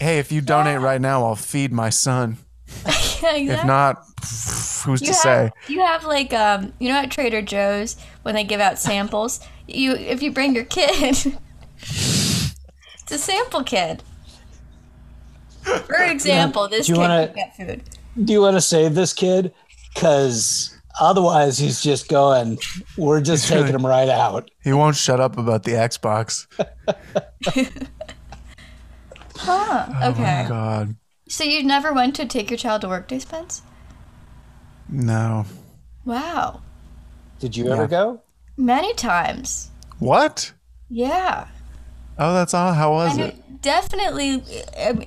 Hey, if you donate right now, I'll feed my son. yeah, exactly. If not, who's you to have, say? You have like um, you know at Trader Joe's when they give out samples. You if you bring your kid, it's a sample kid. For example, this do kid wanna- can get food. Do you want to save this kid? Because otherwise, he's just going. We're just He's taking really- him right out. He won't shut up about the Xbox. Huh. Oh okay. Oh God, So you never went to take your child to work day, Spence? no. Wow. Did you ever go? Many times. What? Yeah. Oh, that's all. How was And it? It definitely.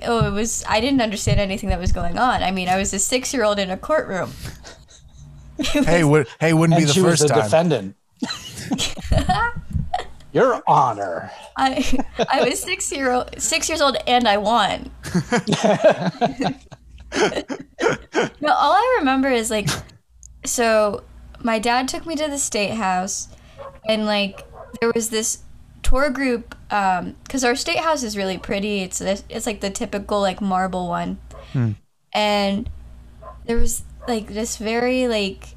Oh, it was. I didn't understand anything that was going on. I mean, I was a six-year-old in a courtroom. It Hey, would, hey, wouldn't be And the she was first the time. defendant. Your Honor. I I was six year old, six years old, and I won. no, all I remember is like, so my dad took me to the state house, and like there was this tour group um, because our state house is really pretty. It's this, it's like the typical like marble one, hmm. and there was like this very like,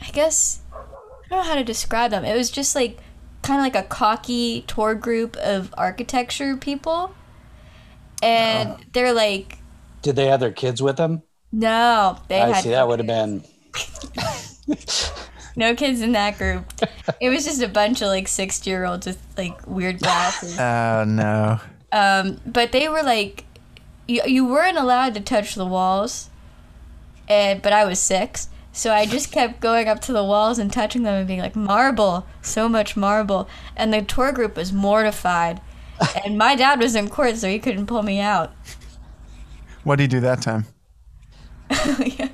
I guess I don't know how to describe them. It was just like kind of like a cocky tour group of architecture people. And oh. they're like, Did they have their kids with them? no, they I see. That would have been. no kids in that group. it was just a bunch of like 60 year olds with like weird glasses. Oh no. Um, but they were like, you, you weren't allowed to touch the walls. And, but I was six. So I just kept going up to the walls and touching them and being like, marble, so much marble. And the tour group was mortified. And my dad was in court, so he couldn't pull me out. What did he do that time? Yeah.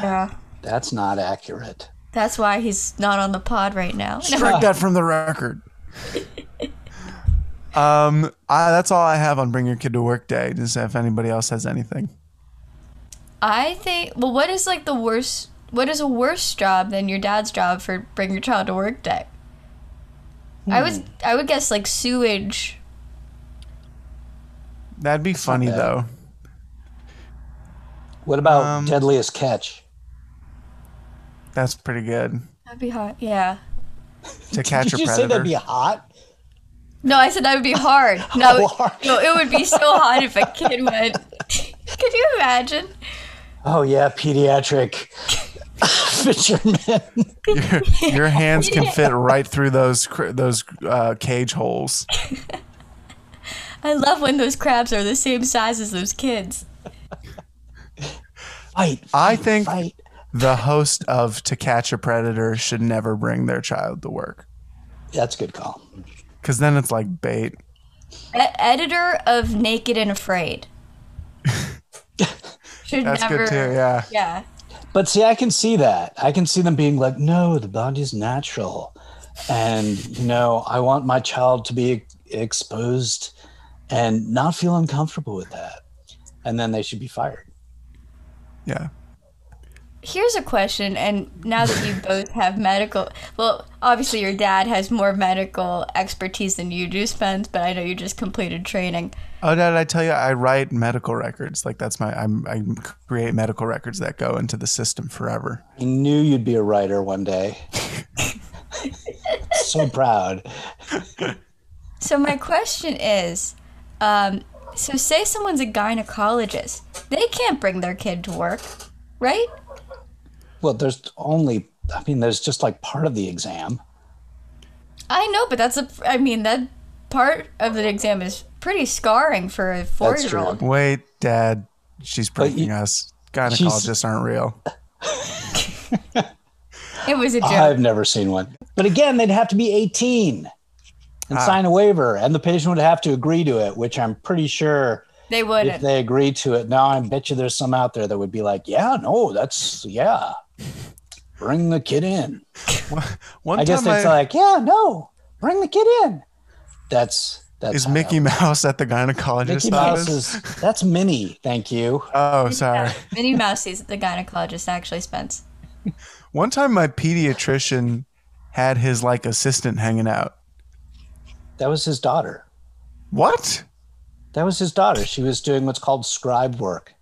yeah. That's not accurate. That's why he's not on the pod right now. Strike that from the record. um, I, that's all I have on bring your kid to work day. Just if anybody else has anything. I think, well, what is like the worst, what is a worse job than your dad's job for bring your child to work day? I was, I would guess like sewage. That'd be funny though. What about Um, Deadliest Catch? That's pretty good. That'd be hot. Yeah. To catch Did a you say that'd be hot? No, I said that would be hard. No, Oh, it- hard. no, it would be so hot if a kid went. Could you imagine? Oh yeah, pediatric fisherman. your, your hands can fit right through those those uh, cage holes. I love when those crabs are the same size as those kids. Fight. I think Fight. The host of To Catch a Predator should never bring their child to work That's a good call. E- because then it's like bait. editor of Naked and Afraid. Should That's never. good too. Yeah. Yeah. But see, I can see that. I can see them being like, no, the body's natural. And, you know, I want my child to be exposed and not feel uncomfortable with that. And then they should be fired. Yeah. Here's a question, and now that you both have medical, well, obviously your dad has more medical expertise than you do, Spence, but I know you just completed training. Oh, did I tell you I write medical records? Like that's my I'm, I create medical records that go into the system forever. I knew you'd be a writer one day. so proud. So my question is, um, so say someone's a gynecologist, they can't bring their kid to work, right? Well, there's only, I mean, there's just like part of the exam. I know, but that's a, I mean, that part of the exam is pretty scarring for a four year old. Wait, Dad, she's breaking you- us. Gynecologists aren't real. It was a joke. I've never seen one. But again, they'd have to be 18 and Ah. sign a waiver, and the patient would have to agree to it, which I'm pretty sure they wouldn't. If they agree to it. Now, I bet you there's some out there that would be like, yeah, no, that's, yeah, bring the kid in. One I guess time it's I, like, yeah, no, bring the kid in. That's, that's is how Mickey that Mouse at the gynecologist Mickey Mouse is that's Minnie. Thank you. Oh, sorry. Minnie Mouse is at the gynecologist, actually, Spence. One time my pediatrician had his like assistant hanging out. That was his daughter. What? That was his daughter. She was doing what's called scribe work.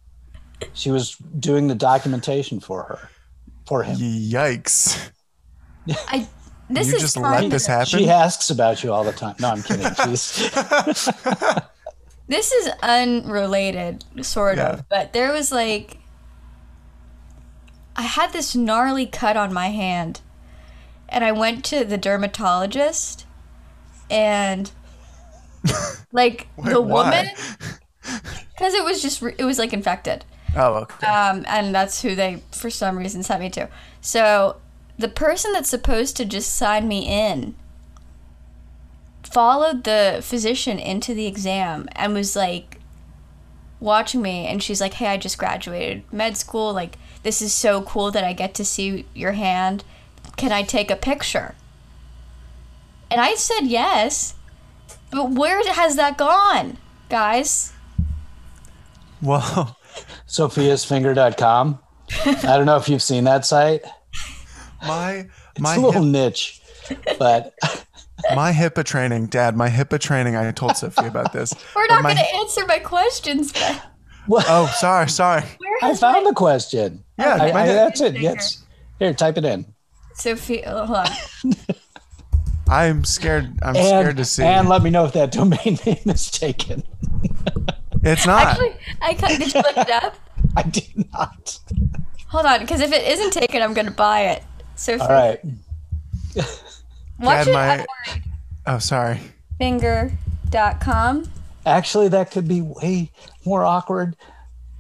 She was doing the documentation for her, for him. Yikes. I. This you is just kind let this happen? She asks about you all the time. No, I'm kidding. She's This is unrelated, sort Yeah. of, but there was like. I had this gnarly cut on my hand, and I went to the dermatologist, and. Like Wait, the woman, because it was just it was like infected. Oh, okay. um, and that's who they for some reason sent me to. So the person that's supposed to just sign me in followed the physician into the exam and was like watching me and she's like hey i just graduated med school like this is so cool that i get to see your hand can i take a picture and i said yes but where has that gone guys well, sophiasfinger.com. I don't know if you've seen that site. my It's a little hip, niche, but my HIPAA training, Dad. My HIPAA training. I told Sophie about this. we're not going to answer my questions but well, Oh, sorry, sorry. where I found my the question. Yeah, I, my I, that's it. Yes. Here, type it in. Sophie, hold on. I'm scared. I'm scared to see. and let me know if that domain name is taken. It's not. Actually, I cut, did you look it up? I did not. Hold on, because if it isn't taken, I'm gonna buy it. Sophie, All right. watch Dad, it my- at oh, sorry. finger.com. Actually, that could be way more awkward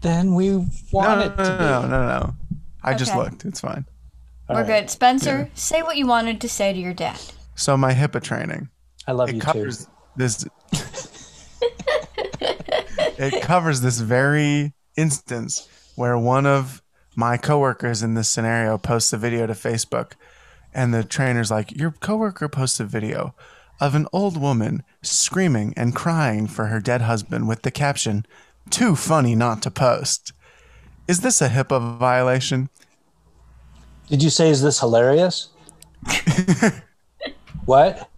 than we No, want no, it no, to be. no, no, no, no. I just Okay. looked. It's fine. All We're right. good. Spencer, say what you wanted to say to your dad. So my HIPAA training. I love it you covers too. this it covers this very instance where one of my coworkers in this scenario posts a video to Facebook and the trainer's like your coworker posts a video of an old woman screaming and crying for her dead husband with the caption too funny not to post is this a HIPAA violation Did you say, is this hilarious? what?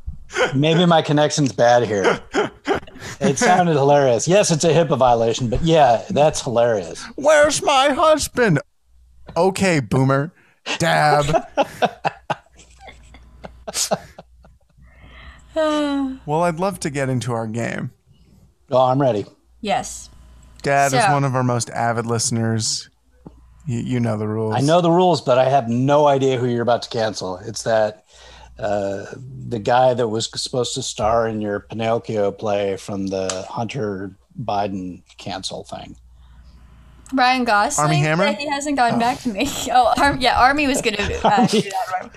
Maybe my connection's bad here. It sounded hilarious. Yes, it's a HIPAA violation, but yeah, that's hilarious. where's my husband okay boomer dab well i'd love to get into our game Oh, I'm ready. yes. dad is one of our most avid listeners you, you know the rules I know the rules, but I have no idea who you're about to cancel. It's that uh, the guy that was supposed to star in your Pinocchio play from the Hunter Biden cancel thing. Ryan Gosling. Armie Hammer? Yeah, he hasn't gotten back to me. Oh, Ar- yeah, Armie was gonna uh, do that one.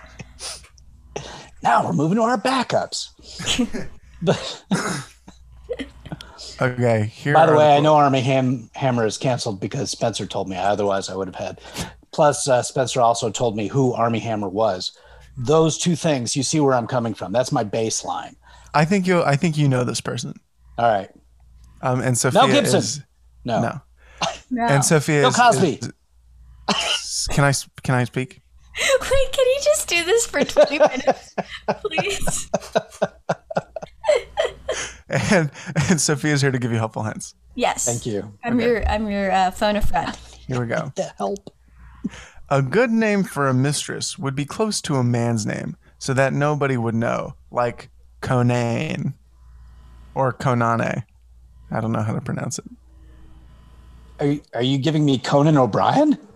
Now we're moving to our backups. but, okay here by the are way, I know Armie Ham- Hammer is canceled because Spencer told me. Otherwise, I would have had. Plus, uh, Spencer also told me who Armie Hammer was. Those two things, you see where I'm coming from. That's my baseline. i think you i think you know this person All right. um and sophia Mel Gibson. is No. no No. and sophia Bill Cosby. is can I can I speak? Wait, can you just do this for 20 minutes, please? and and Sophia's here to give you helpful hints. Yes. Thank you. I'm your I'm your uh, phone a friend. Here we go. The help. A good name for a mistress would be close to a man's name, so that nobody would know, like Conan or Konane. I don't know how to pronounce it. Are you, are you giving me Conan O'Brien?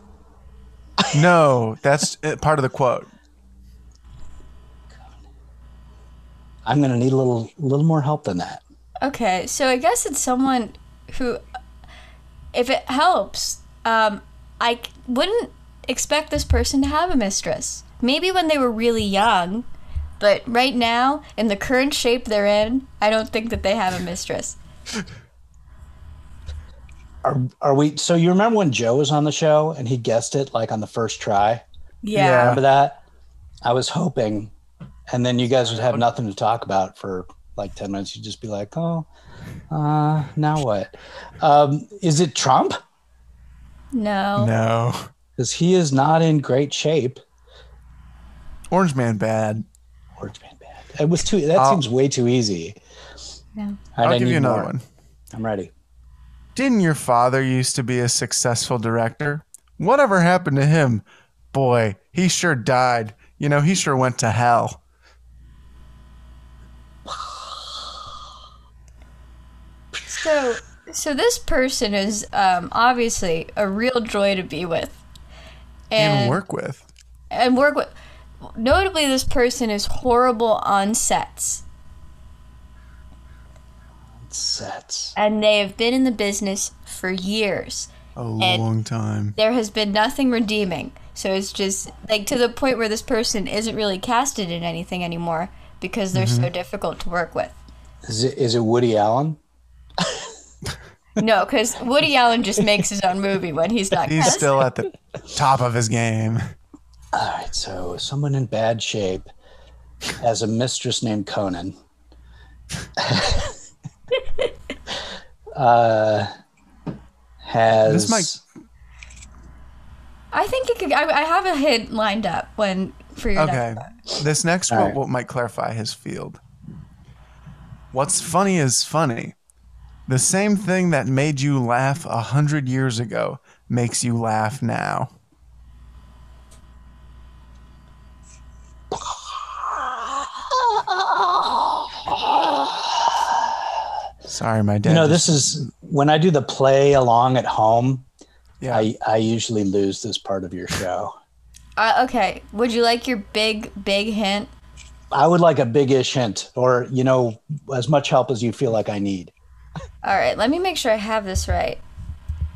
No, that's uh, part of the quote. I'm going to need a little little more help than that. Okay, so I guess it's someone who, if it helps, um, I c- wouldn't expect this person to have a mistress. Maybe when they were really young, but right now, in the current shape they're in, I don't think that they have a mistress. Are are we? So you remember when Joe was on the show and he guessed it like on the first try? Yeah. Remember that? I was hoping, and then you guys would have nothing to talk about for like ten minutes. You'd just be like, "Oh, uh, now what? Um, is it Trump? No. No, Because he is not in great shape." Orange Man bad. Orange Man bad. It was too. That I'll- seems way too easy. No. All right, I'll I give you another more. one. I'm ready. Didn't your father used to be a successful director? Whatever happened to him? Boy, he sure died. You know, he sure went to hell. So, so this person is um, obviously a real joy to be with, and Even work with. and work with. Notably, this person is horrible on sets, Sets. and they have been in the business for years. A And- long time. There has been nothing redeeming. So it's just like to the point where this person isn't really casted in anything anymore because they're mm-hmm. so difficult to work with. Is it is it Woody Allen? No, because Woody Allen just makes his own movie when he's not He's cast. still at the top of his game. All right, so someone in bad shape has a mistress named Conan. uh, has This might- I think it could. I, I have a hint lined up when for your Okay. next This next All quote right. might clarify his field. What's funny is funny. The same thing that made you laugh a hundred years ago makes you laugh now. Sorry, my dad. you know just- this is when I do the play along at home. yeah. I I usually lose this part of your show. Uh, okay. Would you like your big big hint? I would like a big-ish hint, or you know, as much help as you feel like I need. All right. Let me make sure I have this right.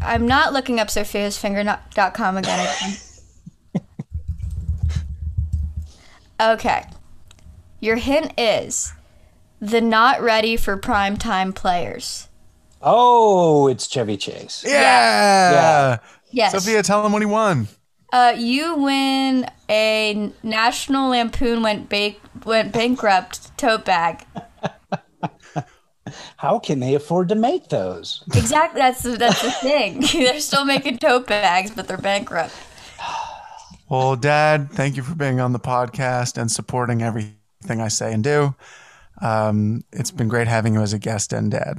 I'm not looking up sophiasfinger.com again. okay. Your hint is the not ready for prime time players. Oh, it's Chevy Chase. yeah. Yeah. Yes. Sophia, tell him what he won. Uh, you win a National Lampoon went ba- went bankrupt tote bag. How can they afford to make those? Exactly. That's the, that's the thing. they're still making tote bags, but they're bankrupt. Well, Dad, thank you for being on the podcast and supporting everything I say and do. Um, it's been great having you as a guest and dad.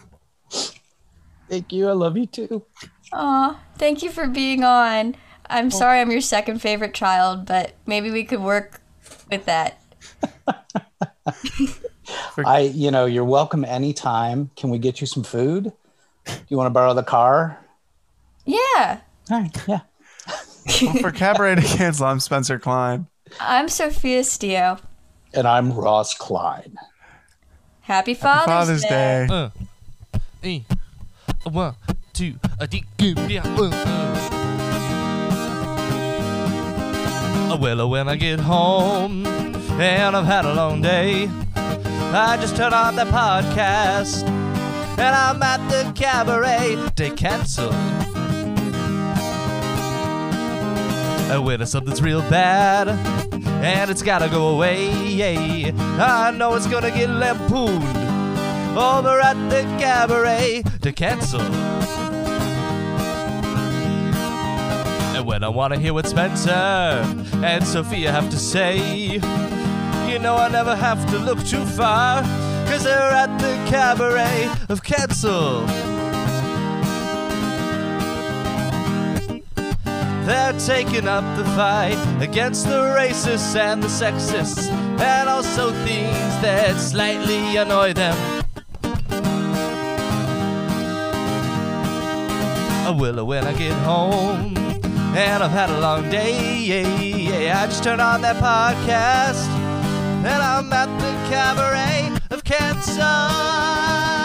Thank you. I love you too. Aw, thank you for being on. I'm sorry I'm your second favorite child, but maybe we could work with that. I, you know, you're welcome anytime. Can we get you some food? Do you want to borrow the car? Yeah. All right. Yeah. Well, for Cabaret to Cancel, I'm Spencer Klein. I'm Sophia Stio. And I'm Ross Klein. Happy Father's, Father's Day. Uh, eh, a one, two, a D, yeah, uh, uh. Uh, Well, uh, when I get home and I've had a long day, I just turn on the podcast and I'm at the cabaret to cancel. Uh, When something's real bad and it's gotta go away, I know it's gonna get lampooned over at the cabaret to cancel. And when I want to hear what Spencer and Sophia have to say, you know I never have to look too far, cause they're at the cabaret of cancel. They're taking up the fight against the racists and the sexists, and also things that slightly annoy them. Oh, I will when I get home, and I've had a long day. I just turn on that podcast, and I'm at the cabaret of cancer.